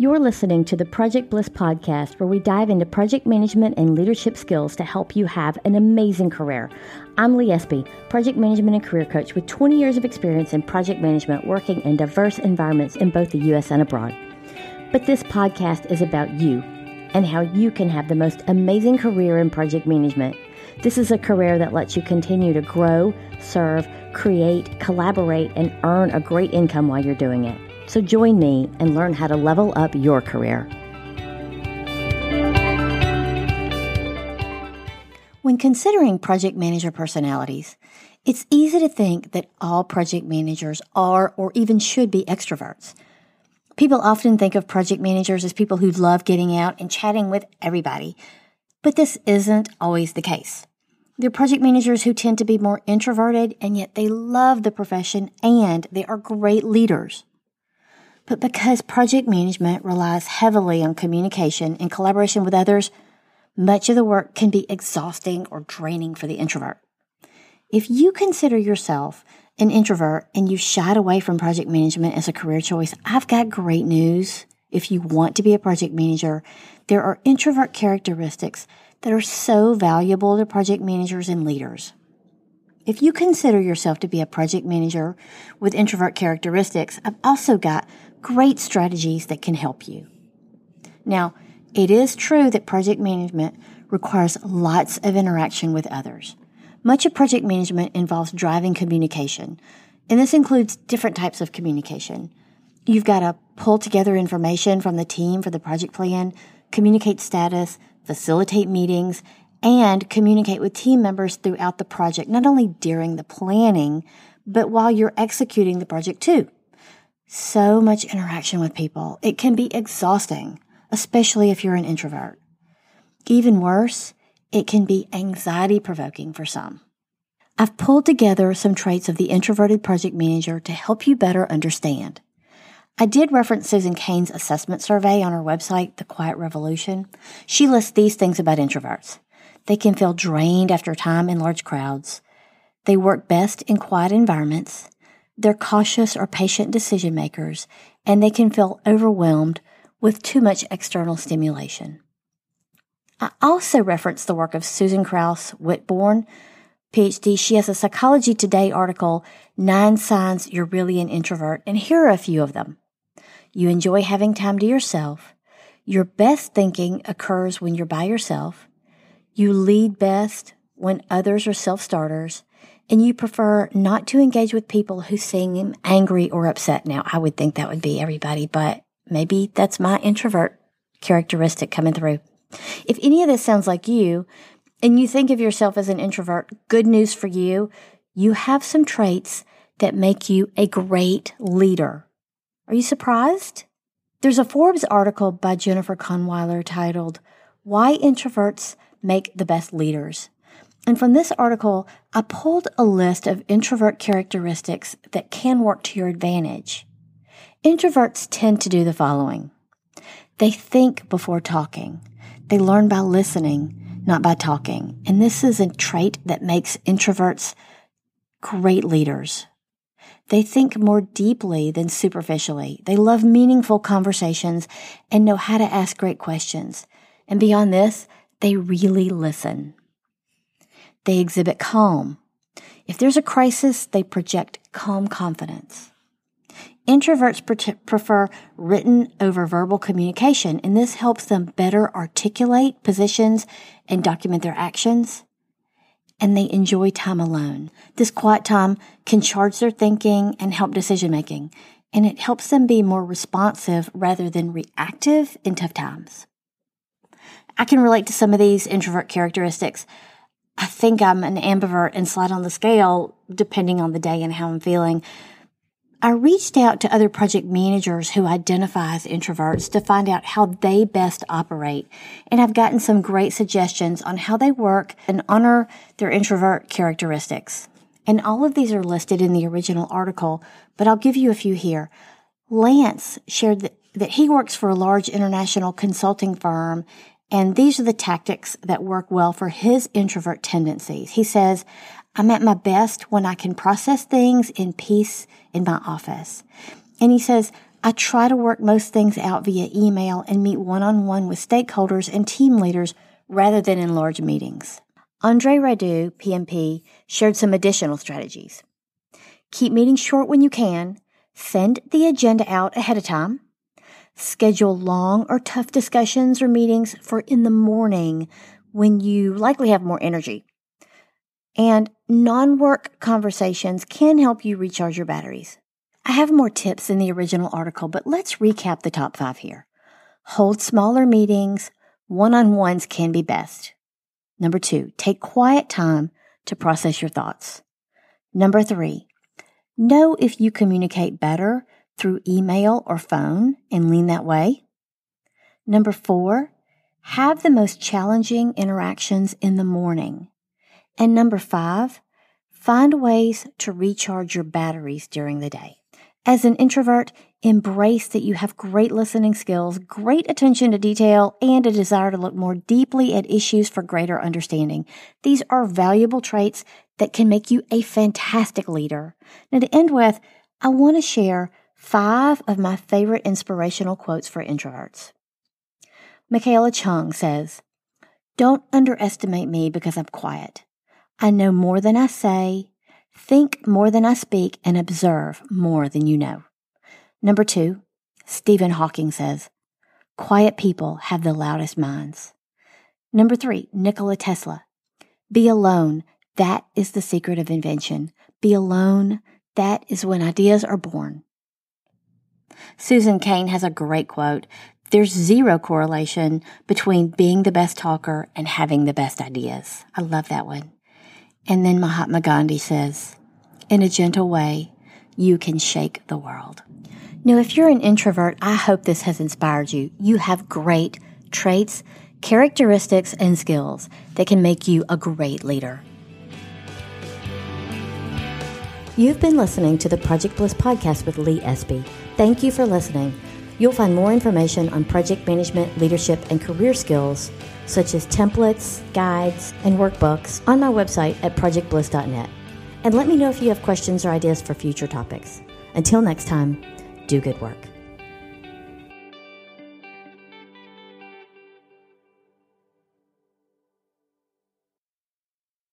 You're listening to the Project Bliss podcast, where we dive into project management and leadership skills to help you have an amazing career. I'm Lee Espy, project management and career coach with 20 years of experience in project management working in diverse environments in both the U.S. and abroad. But this podcast is about you and how you can have the most amazing career in project management. This is a career that lets you continue to grow, serve, create, collaborate, and earn a great income while you're doing it. So join me and learn how to level up your career. When considering project manager personalities, it's easy to think that all project managers are or even should be extroverts. People often think of project managers as people who love getting out and chatting with everybody, but this isn't always the case. They're project managers who tend to be more introverted and yet they love the profession and they are great leaders. But because project management relies heavily on communication and collaboration with others, much of the work can be exhausting or draining for the introvert. If you consider yourself an introvert and you shied away from project management as a career choice, I've got great news. If you want to be a project manager, there are introvert characteristics that are so valuable to project managers and leaders. If you consider yourself to be a project manager with introvert characteristics, I've also got great strategies that can help you. Now, it is true that project management requires lots of interaction with others. Much of project management involves driving communication, and this includes different types of communication. You've got to pull together information from the team for the project plan, communicate status, facilitate meetings, and communicate with team members throughout the project, not only during the planning, but while you're executing the project too so much interaction with people. It can be exhausting, especially if you're an introvert. Even worse, it can be anxiety provoking for some. I've pulled together some traits of the introverted project manager to help you better understand. I did reference Susan Cain's assessment survey on her website, The Quiet Revolution. She lists these things about introverts. They can feel drained after time in large crowds. They work best in quiet environments. They're cautious or patient decision makers, and they can feel overwhelmed with too much external stimulation. I also reference the work of Susan Krauss Whitbourne, PhD. She has a Psychology Today article, Nine Signs You're Really an Introvert, and here are a few of them. You enjoy having time to yourself. Your best thinking occurs when you're by yourself. You lead best when others are self starters and you prefer not to engage with people who seem angry or upset. Now, I would think that would be everybody, but maybe that's my introvert characteristic coming through. If any of this sounds like you and you think of yourself as an introvert, good news for you. You have some traits that make you a great leader. Are you surprised? There's a Forbes article by Jennifer Kahnweiler titled, Why Introverts Make the Best Leaders. And from this article, I pulled a list of introvert characteristics that can work to your advantage. Introverts tend to do the following. They think before talking. They learn by listening, not by talking. And this is a trait that makes introverts great leaders. They think more deeply than superficially. They love meaningful conversations and know how to ask great questions. And beyond this, they really listen. They exhibit calm. If there's a crisis, they project calm confidence. Introverts pre- prefer written over verbal communication, and this helps them better articulate positions and document their actions. And they enjoy time alone. This quiet time can charge their thinking and help decision making, and it helps them be more responsive rather than reactive in tough times. I can relate to some of these introvert characteristics. I think I'm an ambivert and slide on the scale depending on the day and how I'm feeling. I reached out to other project managers who identify as introverts to find out how they best operate. And I've gotten some great suggestions on how they work and honor their introvert characteristics. And all of these are listed in the original article, but I'll give you a few here. Lance shared that, that he works for a large international consulting firm and these are the tactics that work well for his introvert tendencies. He says, I'm at my best when I can process things in peace in my office. And he says, I try to work most things out via email and meet one on one with stakeholders and team leaders rather than in large meetings. Andre Radu, PMP, shared some additional strategies. Keep meetings short when you can. Send the agenda out ahead of time. Schedule long or tough discussions or meetings for in the morning when you likely have more energy. And non work conversations can help you recharge your batteries. I have more tips in the original article, but let's recap the top five here. Hold smaller meetings. One on ones can be best. Number two, take quiet time to process your thoughts. Number three, know if you communicate better through email or phone and lean that way. Number four, have the most challenging interactions in the morning. And number five, find ways to recharge your batteries during the day. As an introvert, embrace that you have great listening skills, great attention to detail, and a desire to look more deeply at issues for greater understanding. These are valuable traits that can make you a fantastic leader. Now, to end with, I want to share five of my favorite inspirational quotes for introverts. Michaela Chung says, Don't underestimate me because I'm quiet. I know more than I say, Think more than I speak and observe more than you know. Number two, Stephen Hawking says, quiet people have the loudest minds. Number three, Nikola Tesla, be alone. That is the secret of invention. Be alone. That is when ideas are born. Susan Cain has a great quote. There's zero correlation between being the best talker and having the best ideas. I love that one. And then Mahatma Gandhi says, in a gentle way, you can shake the world. Now, if you're an introvert, I hope this has inspired you. You have great traits, characteristics, and skills that can make you a great leader. You've been listening to the Project Bliss podcast with Lee Espy. Thank you for listening. You'll find more information on project management, leadership, and career skills, such as templates, guides, and workbooks, on my website at projectbliss.net and let me know if you have questions or ideas for future topics. Until next time, do good work.